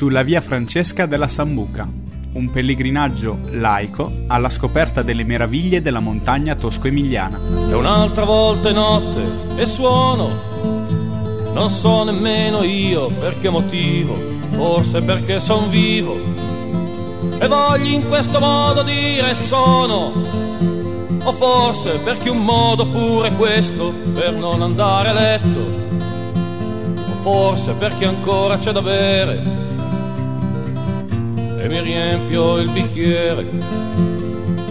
sulla via Francesca della Sambuca, un pellegrinaggio laico alla scoperta delle meraviglie della montagna tosco-emiliana. E un'altra volta è notte e suono, non so nemmeno io per che motivo, forse perché son vivo. E voglio in questo modo dire sono, o forse perché un modo pure questo per non andare a letto forse perché ancora c'è da bere e mi riempio il bicchiere.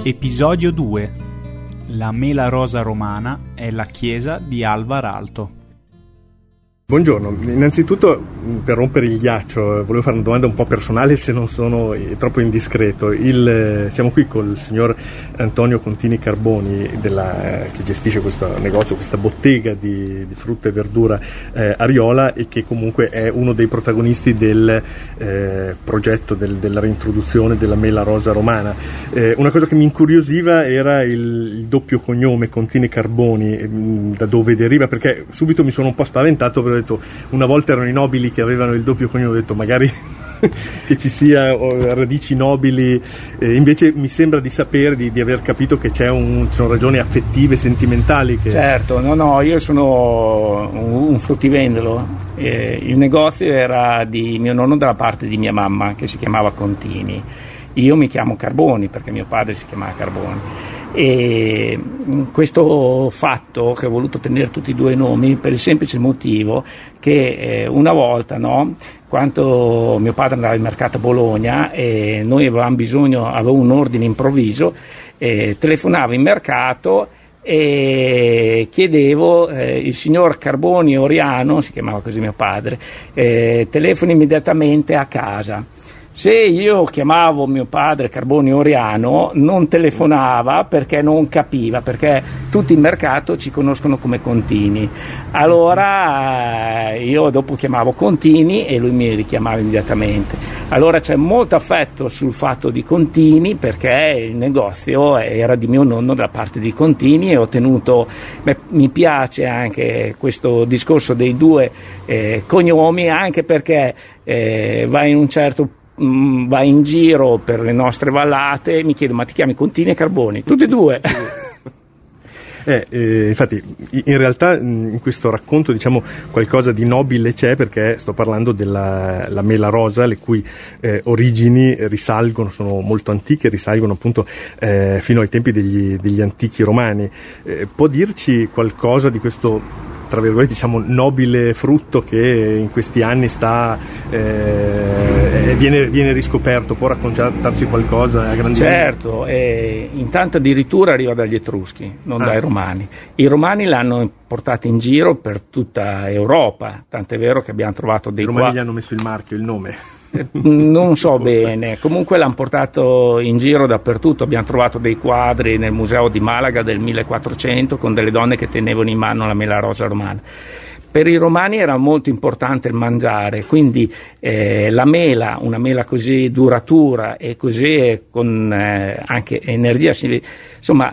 Episodio 2 La mela rosa romana è la chiesa di Alvar Alto. Buongiorno, innanzitutto per rompere il ghiaccio volevo fare una domanda un po' personale se non sono eh, troppo indiscreto. Il, eh, siamo qui con il signor Antonio Contini Carboni della, eh, che gestisce questo negozio, questa bottega di, di frutta e verdura eh, Ariola e che comunque è uno dei protagonisti del eh, progetto del, della reintroduzione della mela rosa romana. Eh, una cosa che mi incuriosiva era il, il doppio cognome Contini Carboni, mm, da dove deriva, perché subito mi sono un po' spaventato detto una volta erano i nobili che avevano il doppio cognome, ho detto magari che ci sia radici nobili, eh, invece mi sembra di sapere, di, di aver capito che un, ci sono ragioni affettive, sentimentali. Che... Certo, no, no, io sono un, un fruttivendolo, eh, il negozio era di mio nonno dalla parte di mia mamma che si chiamava Contini, io mi chiamo Carboni perché mio padre si chiamava Carboni e questo fatto che ho voluto tenere tutti e due i nomi per il semplice motivo che eh, una volta, no, quando mio padre andava in mercato a Bologna e noi avevamo bisogno, avevo un ordine improvviso, eh, telefonavo in mercato e chiedevo eh, il signor Carboni Oriano, si chiamava così mio padre, eh, telefoni immediatamente a casa se io chiamavo mio padre Carboni Oriano, non telefonava perché non capiva, perché tutti in mercato ci conoscono come Contini. Allora eh, io dopo chiamavo Contini e lui mi richiamava immediatamente. Allora c'è molto affetto sul fatto di Contini perché il negozio era di mio nonno da parte di Contini e ho tenuto, beh, mi piace anche questo discorso dei due eh, cognomi anche perché eh, va in un certo punto mh, va in giro per le nostre vallate e mi chiede ma ti chiami Contini e Carboni? Tutti e due. Eh, eh, infatti, in realtà in questo racconto diciamo qualcosa di nobile c'è perché sto parlando della mela rosa, le cui eh, origini risalgono, sono molto antiche, risalgono appunto eh, fino ai tempi degli, degli antichi romani. Eh, può dirci qualcosa di questo tra virgolette diciamo nobile frutto che in questi anni sta, eh, viene, viene, riscoperto, può raccontarci qualcosa a grandi Certo, eh, intanto addirittura arriva dagli Etruschi, non ah. dai Romani. I Romani l'hanno portato in giro per tutta Europa, tant'è vero che abbiamo trovato dei... I Romani qua... gli hanno messo il marchio, il nome. Non so bene, comunque l'hanno portato in giro dappertutto, abbiamo trovato dei quadri nel museo di Malaga del 1400 con delle donne che tenevano in mano la mela rosa romana. Per i romani era molto importante il mangiare, quindi eh, la mela, una mela così duratura e così con eh, anche energia, insomma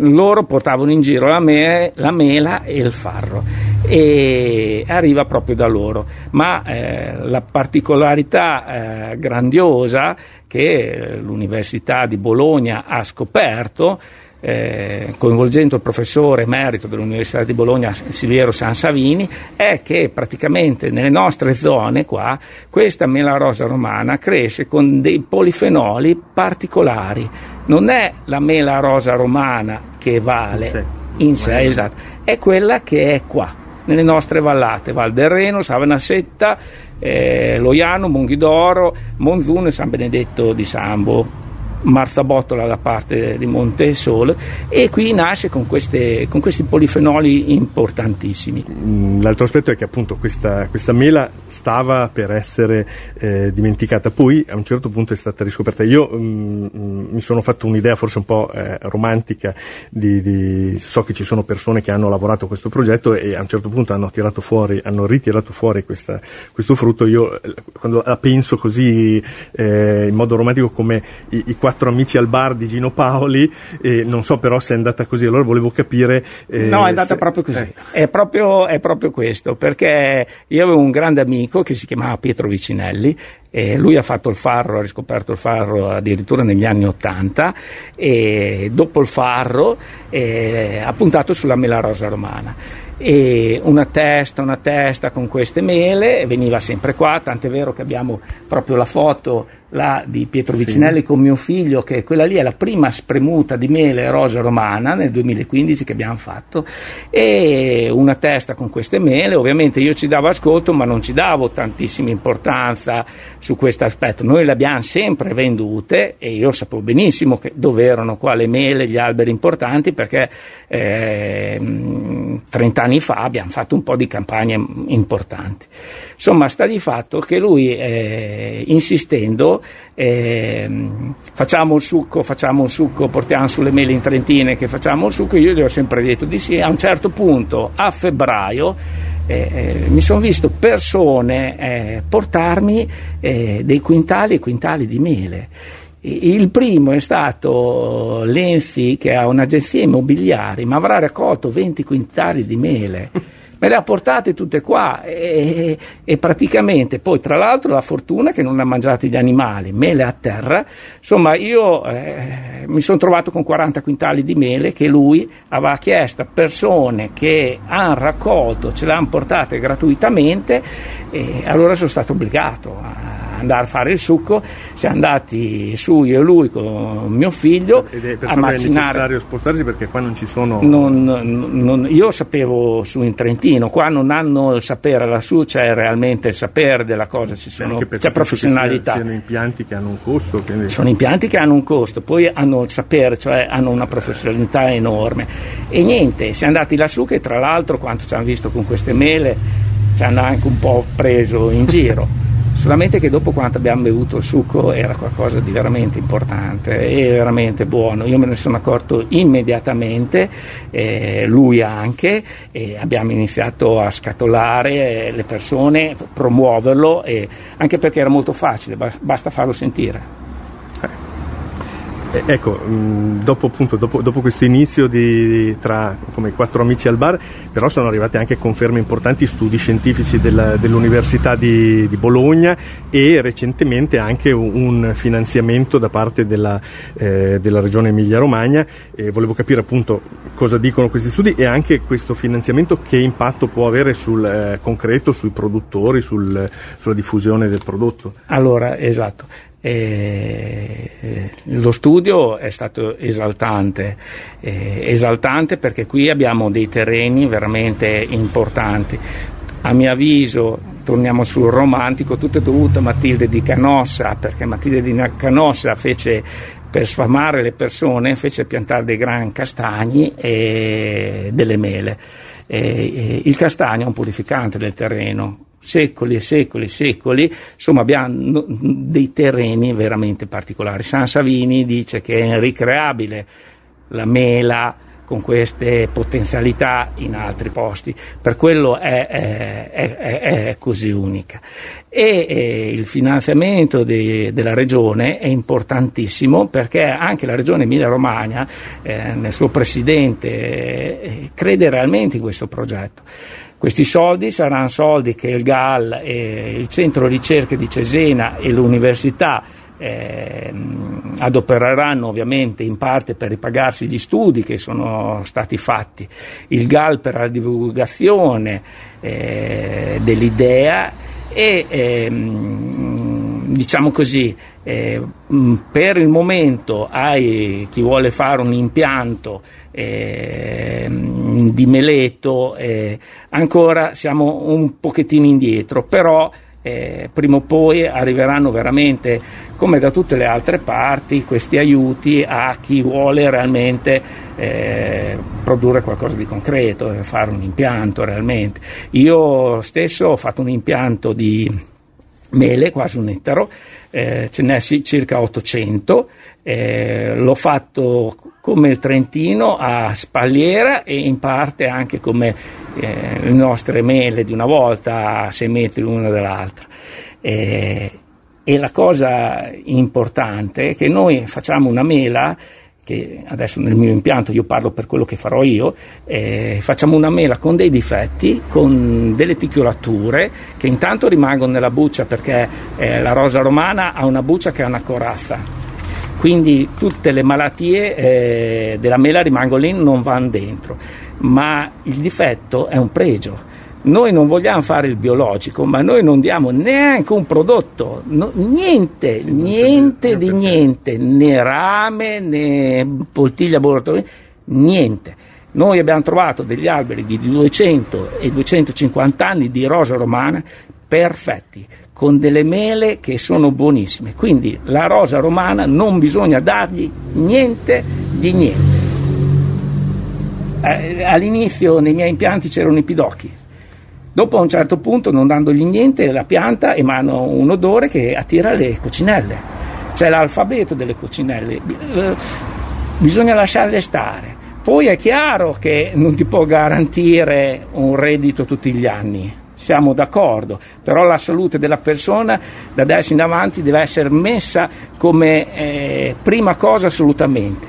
loro portavano in giro la, me, la, mela e il farro e arriva proprio da loro. Ma eh, la particolarità eh, grandiosa che l'Università di Bologna ha scoperto eh, coinvolgendo il professore emerito dell'Università di Bologna Silviero Sansavini, è che praticamente nelle nostre zone qua questa mela rosa romana cresce con dei polifenoli particolari. Non è la mela rosa romana che vale in sé, in sé esatto, è quella che è qua nelle nostre vallate, Val del Reno, Savanasetta, eh, Loiano, Monghidoro, Monzuno e San Benedetto di Sambo. Marzabottola da parte di Monte Sole e qui nasce con, queste, con, questi polifenoli importantissimi. Mm, l'altro aspetto è che appunto questa, questa mela stava per essere eh, dimenticata, poi a un certo punto è stata riscoperta. Io mh, mm, mi sono fatto un'idea forse un po' eh, romantica, di, di, so che ci sono persone che hanno lavorato a questo progetto e a un certo punto hanno, fuori, hanno ritirato fuori questa, questo frutto. Io eh, quando la penso così eh, in modo romantico come i, i quattro quattro amici al bar di Gino Paoli, e non so però se è andata così, allora volevo capire. Eh, no, è andata se... proprio così, eh. è, proprio, è proprio questo, perché io avevo un grande amico che si chiamava Pietro Vicinelli Eh, lui ha fatto il farro, ha riscoperto il farro addirittura negli anni Ottanta e dopo il farro eh, ha puntato sulla mela rosa romana e una testa, una testa con queste mele, veniva sempre qua, tant'è vero che abbiamo proprio la foto là di Pietro Vicinelli sì. con mio figlio, che quella lì è la prima spremuta di mele rosa romana nel 2015 che abbiamo fatto, e una testa con queste mele, ovviamente io ci davo ascolto ma non ci davo tantissima importanza su questo aspetto, noi le abbiamo sempre vendute e io sapevo benissimo dove erano qua le mele, gli alberi importanti perché eh, 30 anni fa abbiamo fatto un po' di campagne importanti. Insomma, sta di fatto che lui, eh, insistendo, eh, facciamo il succo, facciamo il succo, portiamo sulle mele in Trentine che facciamo il succo, io gli ho sempre detto di sì. A un certo punto, a febbraio, eh, eh, mi sono visto persone eh, portarmi eh, dei quintali e quintali di mele. Il primo è stato Lenzi che ha un'agenzia immobiliare, ma avrà raccolto 20 quintali di mele. Me le ha portate tutte qua e, e, praticamente poi tra l'altro la fortuna che non ha mangiato gli animali, mele a terra, insomma io eh, mi sono trovato con 40 quintali di mele che lui aveva chiesto a persone che hanno raccolto, ce le hanno portate gratuitamente e allora sono stato obbligato a andare a fare il succo, siamo andati su io e lui con mio figlio Ed è, a macinare. è necessario spostarsi perché qua non ci sono... Non, non, io sapevo su in Trentino, qua non hanno il sapere, lassù c'è realmente il sapere della cosa, ci sono, c'è professionalità. Sono impianti che hanno un costo. Quindi... Sono impianti che hanno un costo, poi hanno il sapere, cioè hanno una professionalità enorme. E niente, siamo andati lassù che tra l'altro quanto ci hanno visto con queste mele ci hanno anche un po' preso in giro solamente che dopo quanto abbiamo bevuto il succo era qualcosa di veramente importante e veramente buono. Io me ne sono accorto immediatamente, eh, lui anche, e abbiamo iniziato a scatolare le persone, promuoverlo, anche perché era molto facile, basta farlo sentire. Eh, ecco, dopo, appunto, dopo, dopo questo inizio di, tra come quattro amici al bar, però sono arrivate anche conferme importanti, studi scientifici della, dell'Università di, di, Bologna e recentemente anche un, finanziamento da parte della, eh, della Regione Emilia-Romagna. E volevo capire appunto cosa dicono questi studi e anche questo finanziamento che impatto può avere sul eh, concreto, sui produttori, sul, sulla diffusione del prodotto. Allora, esatto. E eh, lo studio è stato esaltante, eh, esaltante perché qui abbiamo dei terreni veramente importanti. A mio avviso, torniamo sul romantico, tutto è dovuto a Matilde di Canossa, perché Matilde di Canossa fece per sfamare le persone, fece piantare dei gran castagni e delle mele. E, il castagno è un purificante del terreno, secoli e secoli e secoli, insomma abbiamo dei terreni veramente particolari. San Savini dice che è ricreabile la mela con queste potenzialità in altri posti, per quello è, è, è, è così unica. E, e il finanziamento de, della regione è importantissimo perché anche la regione Emilia-Romagna, eh, nel suo presidente, eh, crede realmente in questo progetto. Questi soldi saranno soldi che il GAL, eh, il centro ricerche di Cesena e l'università eh, adopereranno ovviamente in parte per ripagarsi gli studi che sono stati fatti, il GAL per la divulgazione eh, dell'idea e ehm, diciamo così eh, per il momento hai chi vuole fare un impianto eh, di Meleto, eh, ancora siamo un pochettino indietro, però eh, prima o poi arriveranno veramente, come da tutte le altre parti, questi aiuti a chi vuole realmente eh, produrre qualcosa di concreto, eh, fare un impianto realmente. Io stesso ho fatto un impianto di mele, quasi un ettaro, eh, ce n'è circa 800, eh, l'ho fatto come il Trentino a spalliera e in parte anche come eh, le nostre mele di una volta a 6 metri l'una dall'altra. Eh, e la cosa importante è che noi facciamo una mela che adesso nel mio impianto io parlo per quello che farò io, eh, facciamo una mela con dei difetti, con delle ticolature che intanto rimangono nella buccia perché eh, la rosa romana ha una buccia che ha una corazza, quindi tutte le malattie eh, della mela rimangono lì, non vanno dentro, ma il difetto è un pregio noi non vogliamo fare il biologico, ma noi non diamo neanche un prodotto, no, niente, sì, niente di niente, né rame, né poltiglia laboratorio, niente. Noi abbiamo trovato degli alberi di 200 e 250 anni di rosa romana perfetti, con delle mele che sono buonissime. Quindi la rosa romana non bisogna dargli niente di niente. Eh, all'inizio nei miei impianti c'erano i pidocchi, Dopo a un certo punto, non dandogli niente, la pianta emana un odore che attira le coccinelle. C'è l'alfabeto delle coccinelle, bisogna lasciarle stare. Poi è chiaro che non ti può garantire un reddito tutti gli anni, siamo d'accordo, però la salute della persona da adesso in avanti deve essere messa come eh, prima cosa assolutamente.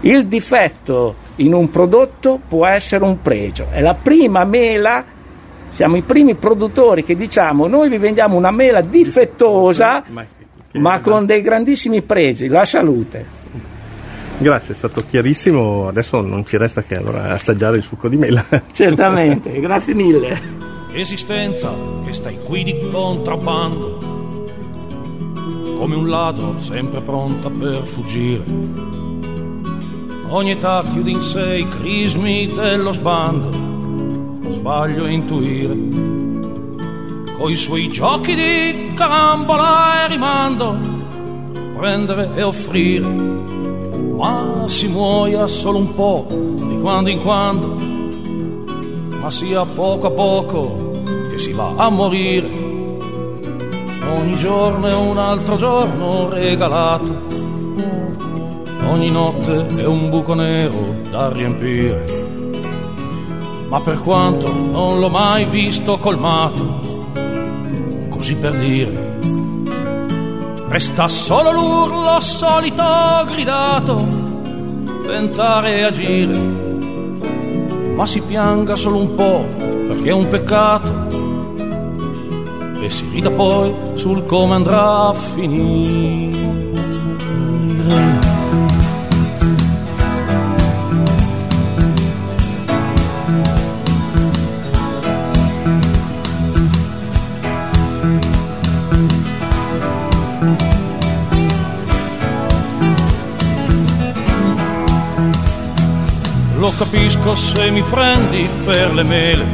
Il difetto in un prodotto può essere un pregio, è la prima mela siamo i primi produttori che diciamo noi vi vendiamo una mela difettosa ma con dei grandissimi pregi, la salute. Grazie, è stato chiarissimo, adesso non ci resta che allora assaggiare il succo di mela. Certamente, grazie mille. Esistenza che stai qui di contrabbando, come un ladro sempre pronta per fuggire. Ogni età chiude in sé i crismi dello sbando sbaglio a intuire. Coi suoi giochi di carambola e rimando, prendere e offrire, ma si muoia solo un po' di quando in quando, ma sia poco a poco che si va a morire. Ogni giorno è un altro giorno regalato, ogni notte è un buco nero da riempire ma per quanto non l'ho mai visto colmato, così per dire, resta solo l'urlo solito gridato, tentare e agire, ma si pianga solo un po' perché è un peccato e si rida poi sul come andrà a finire. Lo capisco se mi prendi per le mele,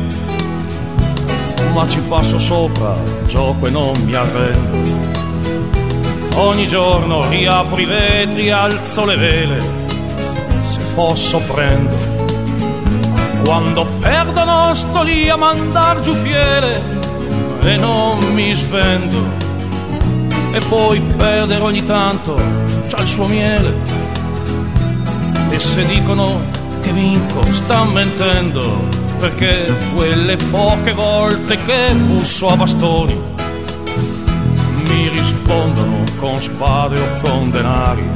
ma ci passo sopra, gioco e non mi arrendo. Ogni giorno riapro i vetri, alzo le vele, se posso prendo. Quando perdo non sto lì a mandar giù fiele e non mi svendo. E poi perdere ogni tanto, c'ha il suo miele. E se dicono che vinco sta mentendo perché quelle poche volte che busso a bastoni mi rispondono con spade o con denari.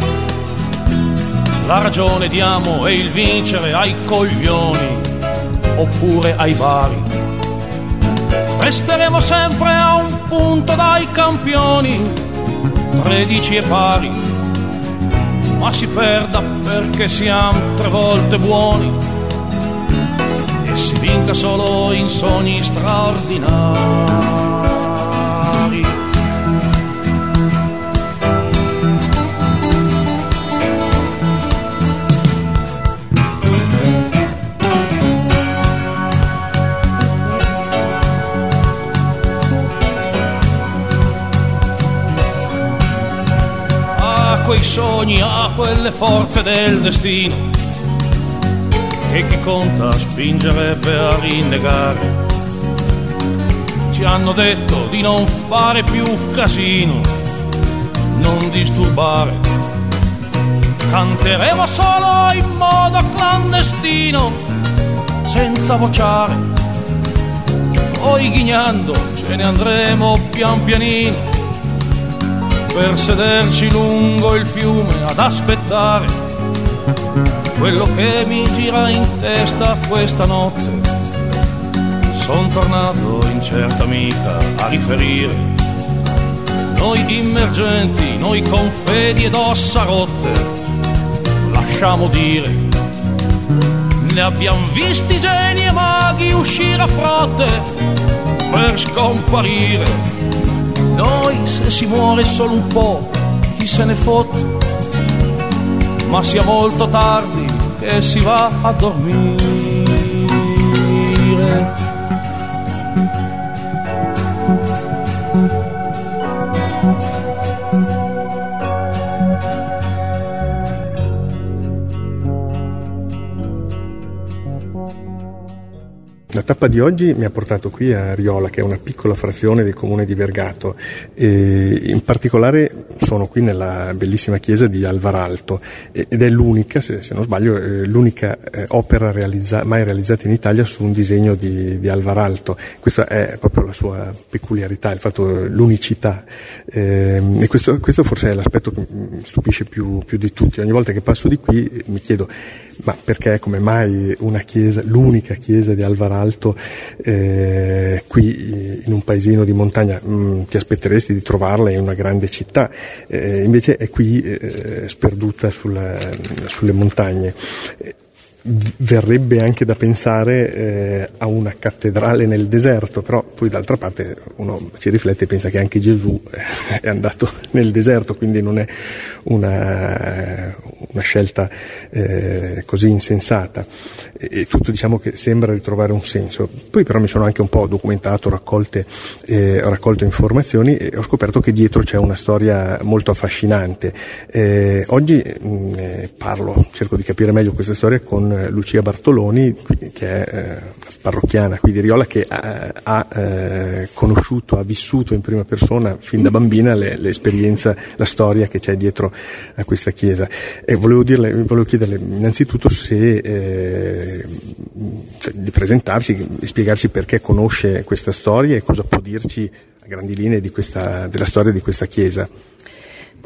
La ragione diamo è il vincere ai coglioni oppure ai bari. Resteremo sempre a un punto dai campioni, tredici e pari ma si perda perché siamo tre volte buoni e si vinca solo in sogni straordinari. quei sogni, a quelle forze del destino che chi conta spingerebbe a rinnegare. Ci hanno detto di non fare più casino, non disturbare. Canteremo solo in modo clandestino, senza vociare. Poi ghignando ce ne andremo pian pianino per sederci lungo il fiume ad aspettare quello che mi gira in testa questa notte. Son tornato incerta amica a riferire. Noi immergenti, noi con fedi ed ossa rotte, lasciamo dire. Ne abbiamo visti geni e maghi uscire a frotte per scomparire. Noi se si muore solo un po', chi se ne fotte? Ma sia molto tardi che si va a dormire. Tappa di oggi mi ha portato qui a Riola, che è una piccola frazione del comune di Vergato. E in particolare sono qui nella bellissima chiesa di Alvaralto ed è l'unica, se, non sbaglio, eh, l'unica eh, opera realizza, mai realizzata in Italia su un disegno di, di, Alvaralto. Questa è proprio la sua peculiarità, il fatto, l'unicità. Eh, e questo, questo, forse è l'aspetto che mi stupisce più, più di tutti. Ogni volta che passo di qui mi chiedo ma perché come mai una chiesa, l'unica chiesa di Alvaralto eh, qui in un paesino di montagna, mh, mm, ti aspetteresti di trovarla in una grande città, eh, invece è qui eh, sperduta sulla, sulle montagne verrebbe anche da pensare eh, a una cattedrale nel deserto, però poi d'altra parte uno ci riflette e pensa che anche Gesù eh, è andato nel deserto, quindi non è una, una scelta eh, così insensata. E, e, tutto diciamo che sembra ritrovare un senso. Poi però mi sono anche un po' documentato, raccolte, eh, raccolto informazioni e ho scoperto che dietro c'è una storia molto affascinante. Eh, oggi mh, mm, eh, parlo, cerco di capire meglio questa storia con Lucia Bartoloni, che è eh, parrocchiana qui di Riola, che ha, ha eh, conosciuto, ha vissuto in prima persona fin da bambina le, l'esperienza, la storia che c'è dietro a questa chiesa. E volevo, dirle, volevo chiederle innanzitutto se eh, di presentarsi e spiegarci perché conosce questa storia e cosa può dirci a grandi linee questa, della storia di questa chiesa.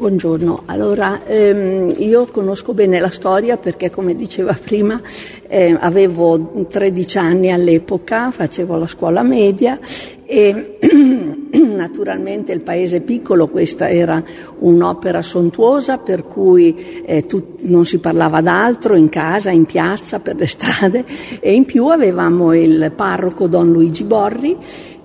Buongiorno, allora ehm, io conosco bene la storia perché come diceva prima eh, avevo 13 anni all'epoca, facevo la scuola media e naturalmente il paese è piccolo, questa era un'opera sontuosa per cui eh, tu, non si parlava d'altro in casa, in piazza, per le strade e in più avevamo il parroco Don Luigi Borri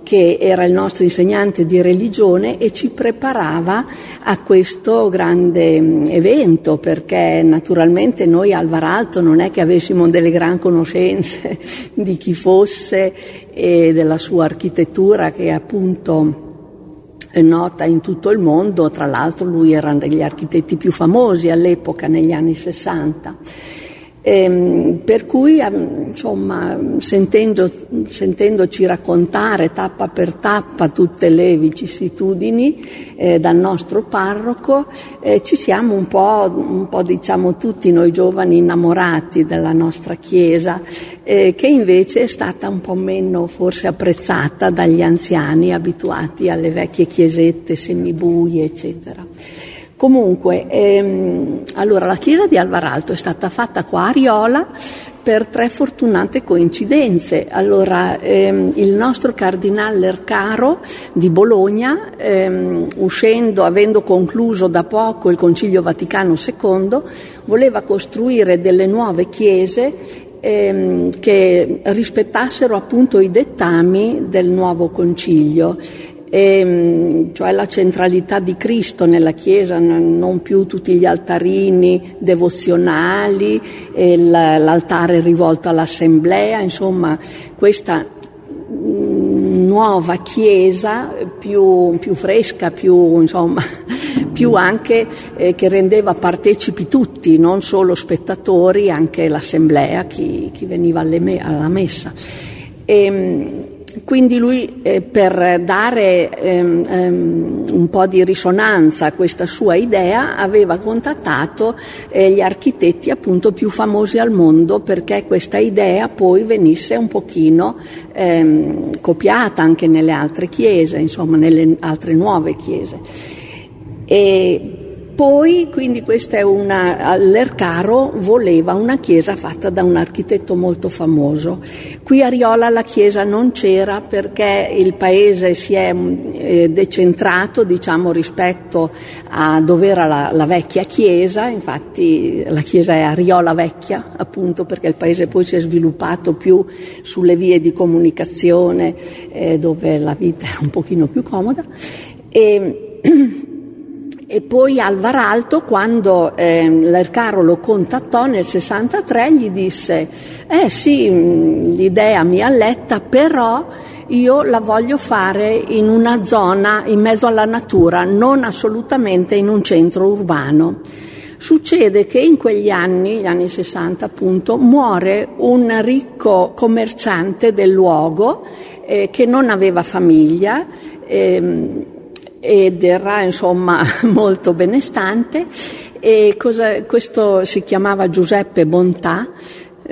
che era il nostro insegnante di religione e ci preparava a questo grande mm, evento, perché naturalmente noi al Varalto non è che avessimo delle gran conoscenze di chi fosse e della sua architettura che appunto è nota in tutto il mondo, tra l'altro lui era degli architetti più famosi all'epoca, negli anni 60. Ehm, per cui, insomma, sentendo, sentendoci raccontare tappa per tappa tutte le vicissitudini eh, dal nostro parroco, eh, ci siamo un po', un po', diciamo, tutti noi giovani innamorati della nostra Chiesa, eh, che invece è stata un po' meno forse apprezzata dagli anziani abituati alle vecchie chiesette semibuie, eccetera. Comunque, ehm, allora la chiesa di Alvaralto è stata fatta qua a Riola per tre fortunate coincidenze. Allora, ehm, il nostro cardinale Lercaro di Bologna, ehm, uscendo, avendo concluso da poco il Concilio Vaticano II, voleva costruire delle nuove chiese ehm, che rispettassero appunto i dettami del nuovo concilio e, ehm, cioè la centralità di Cristo nella Chiesa, non più tutti gli altarini devozionali, l'altare rivolto all'assemblea, insomma questa mm, nuova Chiesa più, più fresca, più, insomma, più anche eh, che rendeva partecipi tutti, non solo spettatori, anche l'assemblea, chi, chi veniva alle, alla messa. E, ehm, quindi lui eh, per dare ehm, ehm, un po' di risonanza a questa sua idea aveva contattato eh, gli architetti appunto più famosi al mondo perché questa idea poi venisse un pochino ehm, copiata anche nelle altre chiese, insomma nelle altre nuove chiese. E Poi, quindi questa è una, l'Ercaro voleva una chiesa fatta da un architetto molto famoso. Qui a Riola la chiesa non c'era perché il paese si è eh, decentrato, diciamo, rispetto a dove era la, la, vecchia chiesa, infatti la chiesa è a Riola Vecchia, appunto perché il paese poi si è sviluppato più sulle vie di comunicazione eh, dove la vita era un pochino più comoda. E, E poi Alvaralto, quando eh, l'Ercaro lo contattò nel 63, gli disse, eh sì, mm, l'idea mi alletta, però io la voglio fare in una zona in mezzo alla natura, non assolutamente in un centro urbano. Succede che in quegli anni, gli anni 60 appunto, muore un ricco commerciante del luogo eh, che non aveva famiglia. Eh, ed era insomma molto benestante. E cosa, questo si chiamava Giuseppe Bontà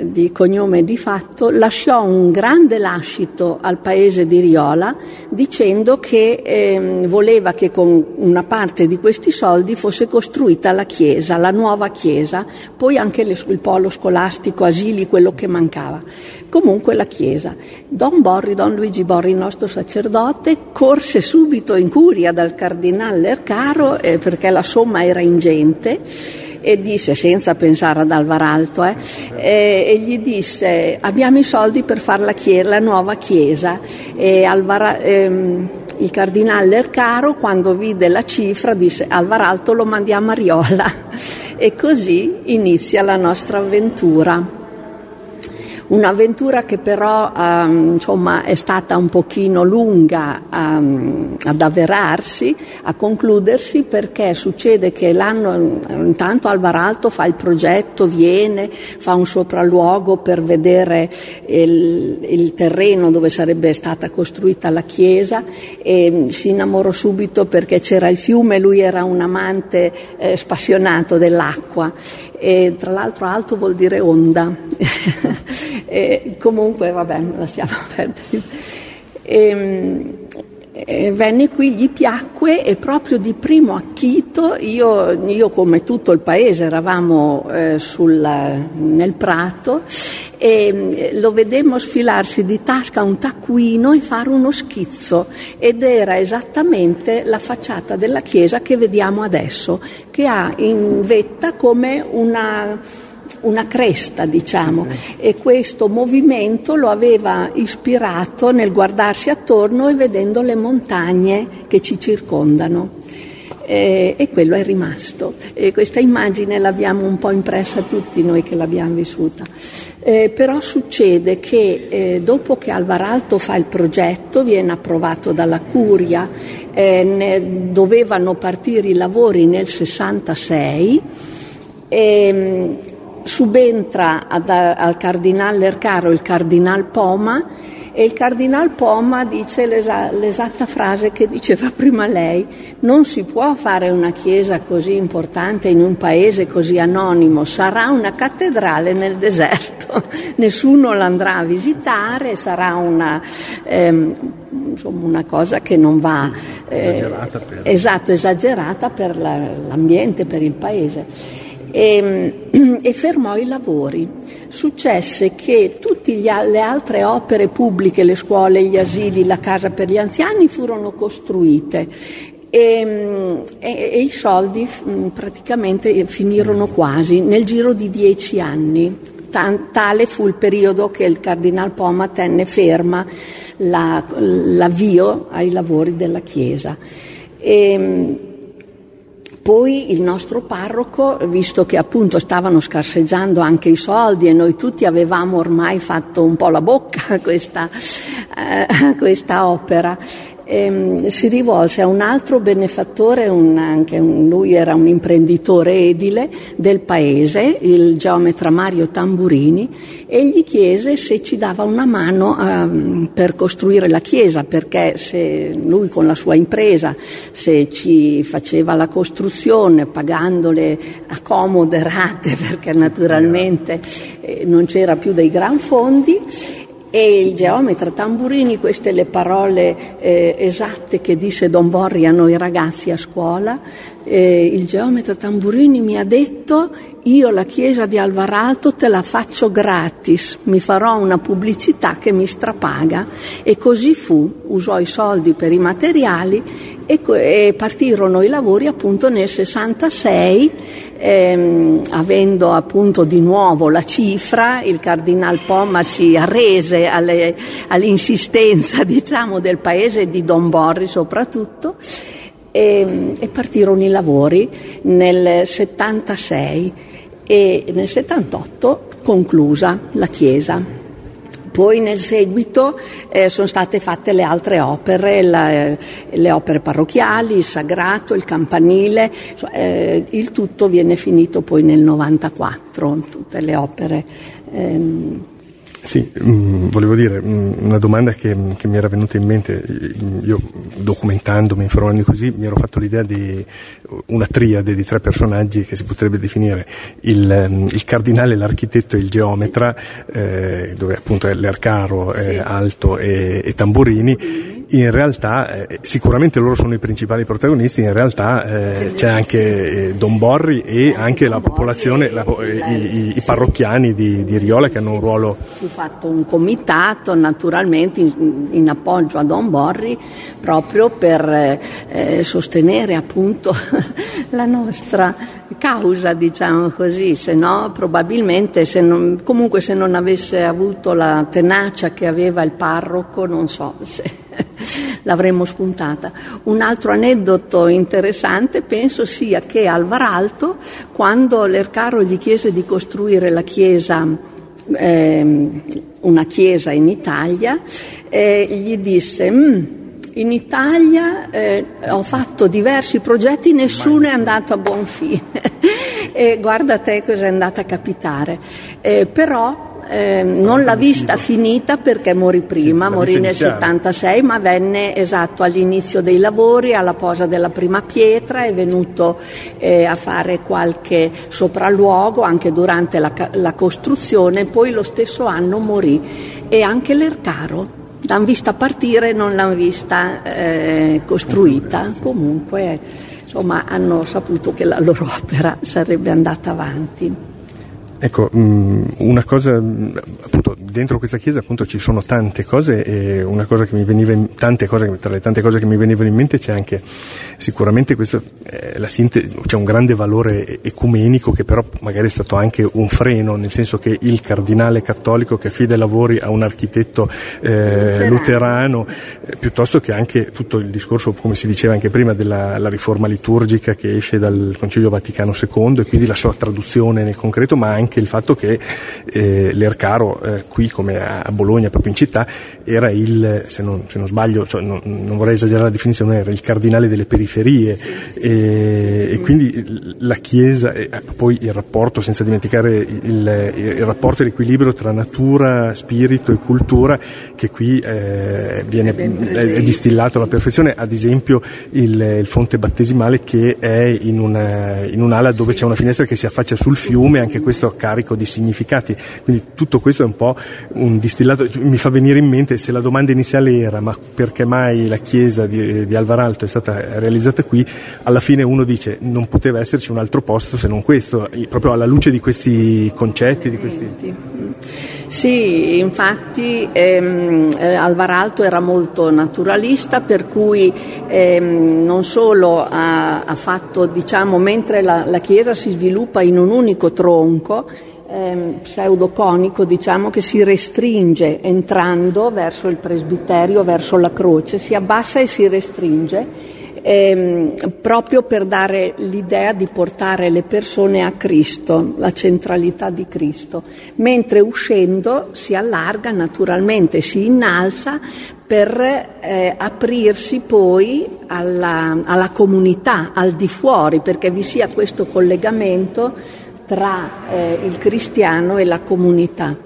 di cognome di fatto, lasciò un grande lascito al paese di Riola dicendo che eh, voleva che con una parte di questi soldi fosse costruita la chiesa, la nuova chiesa, poi anche le, il polo scolastico, asili, quello che mancava. Comunque la chiesa. Don Borri, Don Luigi Borri, il nostro sacerdote, corse subito in curia dal cardinale Ercaro eh, perché la somma era ingente e disse, senza pensare ad Alvaralto, eh, e, e, gli disse abbiamo i soldi per fare la, chiesa, la nuova chiesa. E Alvara, ehm, il cardinale Ercaro, quando vide la cifra, disse Alvaralto lo mandiamo a Riola. E così inizia la nostra avventura. Un'avventura che però um, insomma, è stata un pochino lunga um, ad avverarsi, a concludersi, perché succede che l'anno, intanto Alvaralto fa il progetto, viene, fa un sopralluogo per vedere il, il terreno dove sarebbe stata costruita la chiesa e si innamorò subito perché c'era il fiume, lui era un amante eh, spassionato dell'acqua e tra l'altro alto vuol dire onda. comunque, vabbè, lasciamo perdere. E, e venne qui, gli piacque e proprio di primo acchito, io, io come tutto il paese eravamo eh, sul, nel prato e lo vedemmo sfilarsi di tasca un taccuino e fare uno schizzo. Ed era esattamente la facciata della chiesa che vediamo adesso, che ha in vetta come una una cresta, diciamo, e questo movimento lo aveva ispirato nel guardarsi attorno e vedendo le montagne che ci circondano. Eh, e quello è rimasto. E questa immagine l'abbiamo un po' impressa tutti noi che l'abbiamo vissuta. Eh, però succede che eh, dopo che Alvaralto fa il progetto, viene approvato dalla Curia, eh, dovevano partire i lavori nel 66. E, subentra ad, al cardinale Ercaro il cardinal Poma e il cardinal Poma dice l'esa, l'esatta frase che diceva prima lei, non si può fare una chiesa così importante in un paese così anonimo, sarà una cattedrale nel deserto, nessuno l'andrà a visitare, sarà una, ehm, insomma, una cosa che non va... Eh, esagerata per... Esatto, esagerata per la, l'ambiente, per il paese. E, e fermò i lavori. Successe che tutte le altre opere pubbliche, le scuole, gli asili, la casa per gli anziani furono costruite e, e, e, i soldi praticamente finirono quasi nel giro di dieci anni. tale fu il periodo che il Cardinal Poma tenne ferma la, l'avvio ai lavori della Chiesa. E, poi il nostro parroco, visto che appunto stavano scarseggiando anche i soldi e noi tutti avevamo ormai fatto un po' la bocca a questa, eh, a questa opera, ehm, si rivolse a un altro benefattore, un, anche un, lui era un imprenditore edile del paese, il geometra Mario Tamburini, e gli chiese se ci dava una mano um, per costruire la chiesa, perché se lui con la sua impresa, se ci faceva la costruzione pagandole a comode rate, perché naturalmente eh, non c'era più dei gran fondi, e il geometra Tamburini, queste le parole eh, esatte che disse Don Borri a noi ragazzi a scuola, eh, il geometra Tamburini mi ha detto io la chiesa di Alvaralto te la faccio gratis, mi farò una pubblicità che mi strapaga. E così fu, usò i soldi per i materiali e, e partirono i lavori appunto nel 66 ehm, avendo appunto di nuovo la cifra, il cardinal Pomma si arrese alle, all'insistenza diciamo, del paese di Don Borri soprattutto e, e partirono i lavori nel 76 e nel 78 conclusa la chiesa. Poi nel seguito eh, sono state fatte le altre opere, la, eh, le opere parrocchiali, il sagrato, il campanile, eh, il tutto viene finito poi nel 94, tutte le opere. Ehm, sì, mh, mm, volevo dire mh, mm, una domanda che, che, mi era venuta in mente, io documentandomi, informando così, mi ero fatto l'idea di una triade di tre personaggi che si potrebbe definire il, mm, il cardinale, l'architetto e il geometra, eh, dove appunto è l'Ercaro, eh, sì. Alto e, e Tamburini in realtà eh, sicuramente loro sono i principali protagonisti, in realtà eh, c'è anche eh, Don Borri e anche la popolazione, la, i, i, parrocchiani di, di, Riola che hanno un ruolo. Fu fatto un comitato naturalmente in, in appoggio a Don Borri proprio per eh, sostenere appunto la nostra causa, diciamo così, se no probabilmente se non, comunque se non avesse avuto la tenacia che aveva il parroco non so se l'avremmo spuntata. Un altro aneddoto interessante penso sia che al Varalto, quando l'Ercaro gli chiese di costruire la chiesa, eh, una chiesa in Italia, eh, gli disse... Mm, in Italia eh, ho fatto diversi progetti, nessuno è andato a buon fine. e guarda te cosa è andata a capitare. Eh, però eh, non l'ha vista finita perché morì prima, sì, morì nel 76, ma venne esatto all'inizio dei lavori, alla posa della prima pietra, è venuto eh, a fare qualche sopralluogo anche durante la, la costruzione, poi lo stesso anno morì e anche l'Ercaro. L'hanno vista partire, non l'hanno vista eh, costruita, comunque insomma hanno saputo che la loro opera sarebbe andata avanti. Ecco, mm, una cosa, appunto, dentro questa chiesa appunto ci sono tante cose e una cosa che mi veniva in, tante cose, tra le tante cose che mi venivano in mente c'è anche sicuramente questo, eh, la sintesi, c'è un grande valore ecumenico che però magari è stato anche un freno, nel senso che il cardinale cattolico che affida i lavori a un architetto eh, luterano, eh, piuttosto che anche tutto il discorso, come si diceva anche prima, della riforma liturgica che esce dal Concilio Vaticano II e quindi la sua traduzione nel concreto, ma anche il fatto che eh, l'Ercaro eh, qui come a Bologna, proprio in città, era il, se non, se non sbaglio, cioè non, non, vorrei esagerare la definizione, era il cardinale delle periferie. E, e, quindi la Chiesa, e poi il rapporto, senza dimenticare il, il rapporto e l'equilibrio tra natura, spirito e cultura che qui eh, viene, è, è, distillato alla perfezione, ad esempio il, il fonte battesimale che è in, una, in un'ala dove c'è una finestra che si affaccia sul fiume, anche questo carico di significati, quindi tutto questo è un po' un distillato, mi fa venire in mente se la domanda iniziale era ma perché mai la chiesa di, di Alvaralto è stata realizzata qui, alla fine uno dice non poteva esserci un altro posto se non questo, proprio alla luce di questi concetti, di questi... Sì, infatti ehm, eh, Alvaralto era molto naturalista, per cui ehm, non solo ha, ha fatto, diciamo, mentre la, la, Chiesa si sviluppa in un unico tronco, ehm, pseudoconico, diciamo, che si restringe entrando verso il presbiterio, verso la croce, si abbassa e si restringe ehm, proprio per dare l'idea di portare le persone a Cristo, la centralità di Cristo, mentre uscendo si allarga naturalmente, si innalza per eh, aprirsi poi alla, alla comunità, al di fuori, perché vi sia questo collegamento tra eh, il cristiano e la comunità.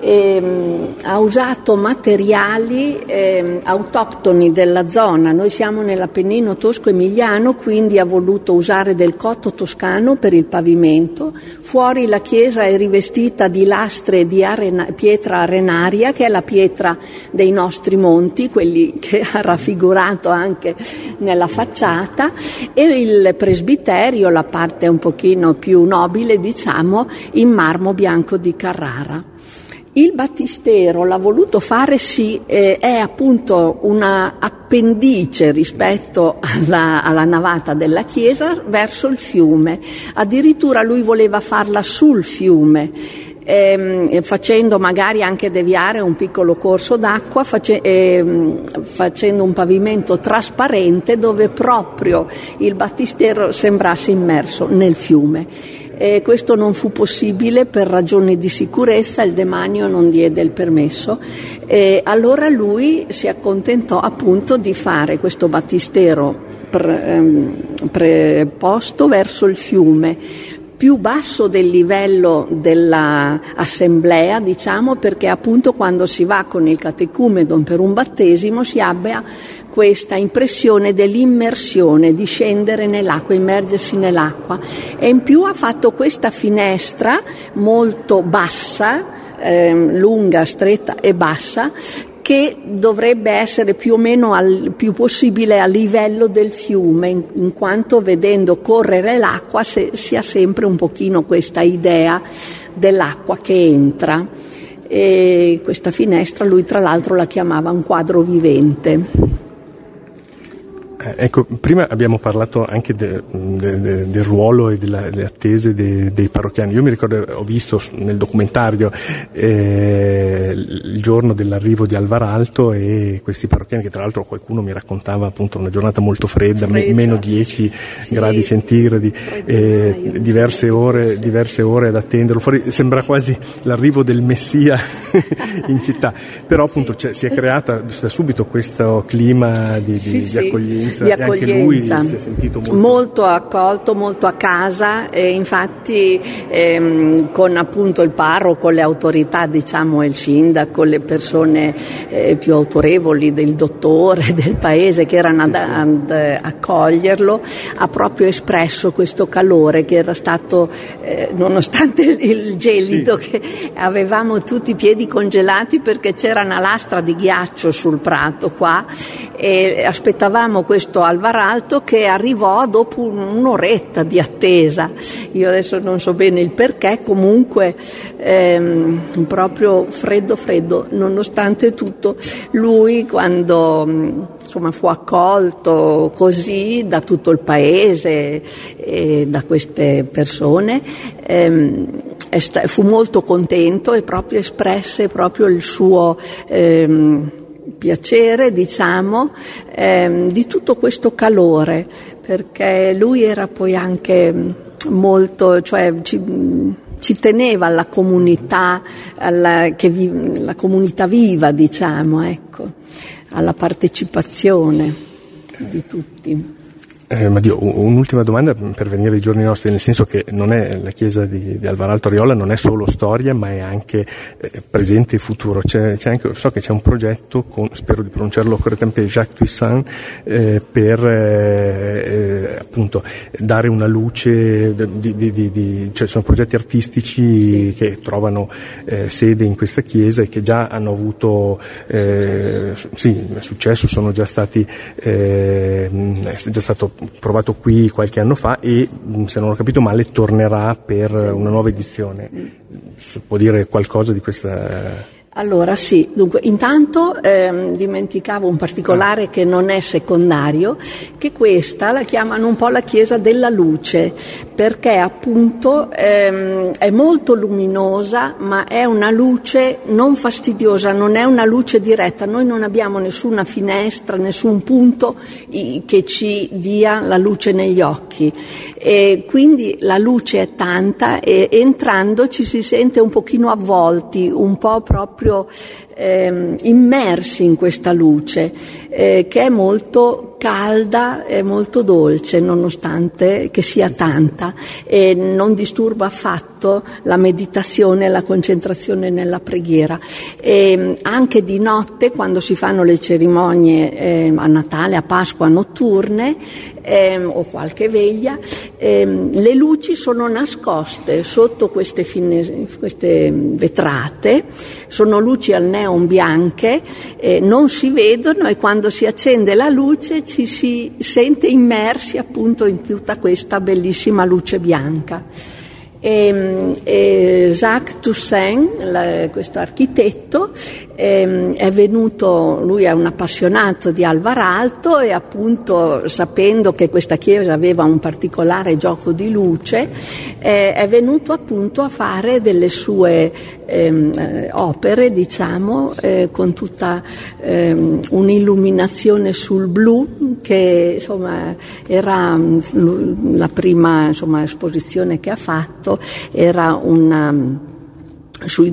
Ehm, ha usato materiali ehm, autoctoni della zona. Noi siamo nell'Appennino tosco-emiliano, quindi ha voluto usare del cotto toscano per il pavimento. Fuori la chiesa è rivestita di lastre di arena, pietra arenaria, che è la pietra dei nostri monti, quelli che ha raffigurato anche nella facciata, e il presbiterio, la parte un pochino più nobile, diciamo, in marmo bianco di Carrara. Il battistero l'ha voluto fare sì, eh, è appunto una appendice rispetto alla, alla, navata della chiesa verso il fiume. Addirittura lui voleva farla sul fiume. Ehm, facendo magari anche deviare un piccolo corso d'acqua, face, ehm, facendo un pavimento trasparente dove proprio il battistero sembrasse immerso nel fiume. Eh, questo non fu possibile per ragioni di sicurezza, il demanio non diede il permesso. Eh, allora lui si accontentò appunto di fare questo battistero ehm, preposto verso il fiume più basso del livello dell'assemblea, diciamo, perché appunto quando si va con il catecumedon per un battesimo si abbia questa impressione dell'immersione, di scendere nell'acqua, immergersi nell'acqua. E in più ha fatto questa finestra molto bassa, ehm, lunga, stretta e bassa, che dovrebbe essere più o meno al più possibile a livello del fiume, in, in quanto vedendo correre l'acqua se, si ha sempre un pochino questa idea dell'acqua che entra. E questa finestra lui tra l'altro la chiamava un quadro vivente. Eh, ecco, prima abbiamo parlato anche de, de, de, del ruolo e della, delle attese dei parrocchiani. Io mi ricordo, ho visto nel documentario eh, il giorno dell'arrivo di Alvaralto e questi parrocchiani che tra l'altro qualcuno mi raccontava appunto una giornata molto fredda, fredda. Me, meno 10 sì. gradi centigradi, eh, diverse, ore, diverse ore ad attenderlo. Fuori, sembra quasi l'arrivo del Messia in città, però appunto cioè, si è creata da subito questo clima di, di, sì, di accoglienza di accoglienza. Molto... molto... accolto, molto a casa e infatti ehm, con appunto il parroco, le autorità, diciamo il sindaco, le persone eh, più autorevoli del dottore del paese che erano ad, ad accoglierlo, ha proprio espresso questo calore che era stato, eh, nonostante il gelido sì. che avevamo tutti i piedi congelati perché c'era una lastra di ghiaccio sul prato qua e aspettavamo questo Alvaralto che arrivò dopo un'oretta di attesa. Io adesso non so bene il perché, comunque ehm, proprio freddo freddo, nonostante tutto lui quando insomma, fu accolto così da tutto il paese e da queste persone. Ehm, fu molto contento e proprio espresse proprio il suo ehm, piacere, diciamo, ehm, di tutto questo calore, perché lui era poi anche molto, cioè ci, ci teneva alla comunità, alla, vi, la comunità viva, diciamo, ecco, alla partecipazione di tutti. Eh, ma Dio, un'ultima domanda per venire ai giorni nostri, nel senso che non è la chiesa di, di Alvaralto Riola non è solo storia, ma è anche eh, presente e futuro. C'è, c'è anche, so che c'è un progetto, con, spero di pronunciarlo correttamente, Jacques Toussaint, eh, per eh, eh, appunto dare una luce, di, di, di, cioè sono progetti artistici sì. che trovano eh, sede in questa chiesa e che già hanno avuto sì, successo, sono già stati, è già stato provato qui qualche anno fa e se non ho capito male tornerà per una nuova edizione. Si può dire qualcosa di questa allora sì, dunque intanto ehm, dimenticavo un particolare che non è secondario, che questa la chiamano un po' la chiesa della luce, perché appunto ehm, è molto luminosa, ma è una luce non fastidiosa, non è una luce diretta, noi non abbiamo nessuna finestra, nessun punto i, che ci dia la luce negli occhi, e quindi la luce è tanta e entrando ci si sente un pochino avvolti, un po' proprio proprio eh, immersi in questa luce eh, che è molto calda e molto dolce nonostante che sia tanta e non disturba affatto la meditazione e la concentrazione nella preghiera. E anche di notte quando si fanno le cerimonie eh, a Natale, a Pasqua notturne eh, o qualche veglia, eh, le luci sono nascoste sotto queste, fine, queste vetrate, sono luci al neon bianche, non si vedono e quando si accende la luce ci si sente immersi appunto in tutta questa bellissima luce bianca. E, e Jacques Toussaint, la, questo architetto, eh, è venuto, lui è un appassionato di Alvar Alto e appunto sapendo che questa chiesa aveva un particolare gioco di luce, eh, è venuto appunto a fare delle sue ehm, eh, opere, diciamo, eh, con tutta ehm, un'illuminazione sul blu che insomma era la prima insomma, esposizione che ha fatto, era una sui,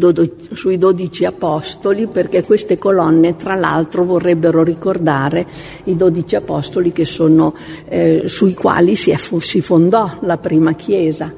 dodici, apostoli, perché queste colonne, tra l'altro, vorrebbero ricordare i dodici apostoli sono, eh, sui quali si, è, si, fondò la prima chiesa.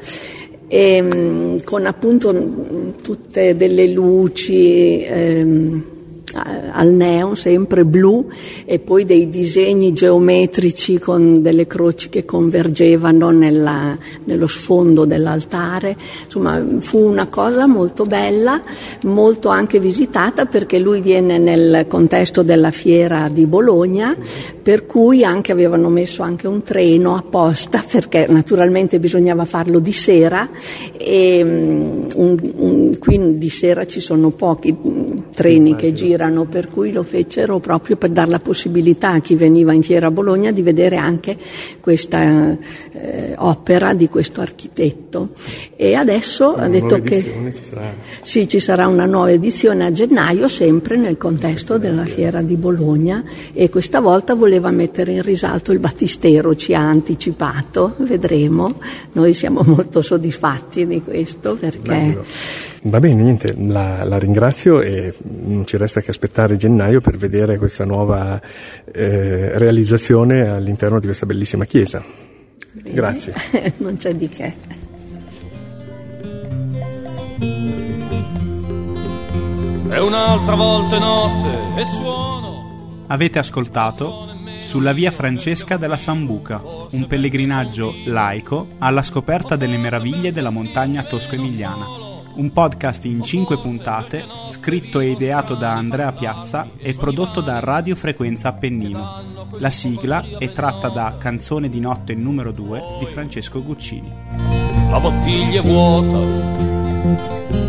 E, mm, con appunto tutte delle luci. Ehm, al neon, sempre blu, e poi dei disegni geometrici con delle croci che convergevano nella, nello sfondo dell'altare. Insomma, fu una cosa molto bella, molto anche visitata perché lui viene nel contesto della fiera di Bologna, per cui anche avevano messo anche un treno apposta perché naturalmente bisognava farlo di sera e mm, un, qui di sera ci sono pochi mm, treni che girano girano, per cui lo fecero proprio per dare la possibilità a chi veniva in Fiera a Bologna di vedere anche questa eh, opera di questo architetto. E adesso una ha detto che ci sarà. sì, ci sarà una nuova edizione a gennaio, sempre nel contesto della Fiera di Bologna e questa volta voleva mettere in risalto il battistero, ci ha anticipato, vedremo. Noi siamo molto soddisfatti di questo perché... Bello Va bene, niente, la, la, ringrazio e non ci resta che aspettare gennaio per vedere questa nuova eh, realizzazione all'interno di questa bellissima chiesa. Bene. Grazie. non c'è di che. E un'altra volta notte e suono. Avete ascoltato sulla via Francesca della Sambuca, un pellegrinaggio laico alla scoperta delle meraviglie della montagna tosco-emiliana un podcast in 5 puntate, scritto e ideato da Andrea Piazza e prodotto da Radio Frequenza Appennino. La sigla è tratta da Canzone di notte numero 2 di Francesco Guccini. La bottiglia è vuota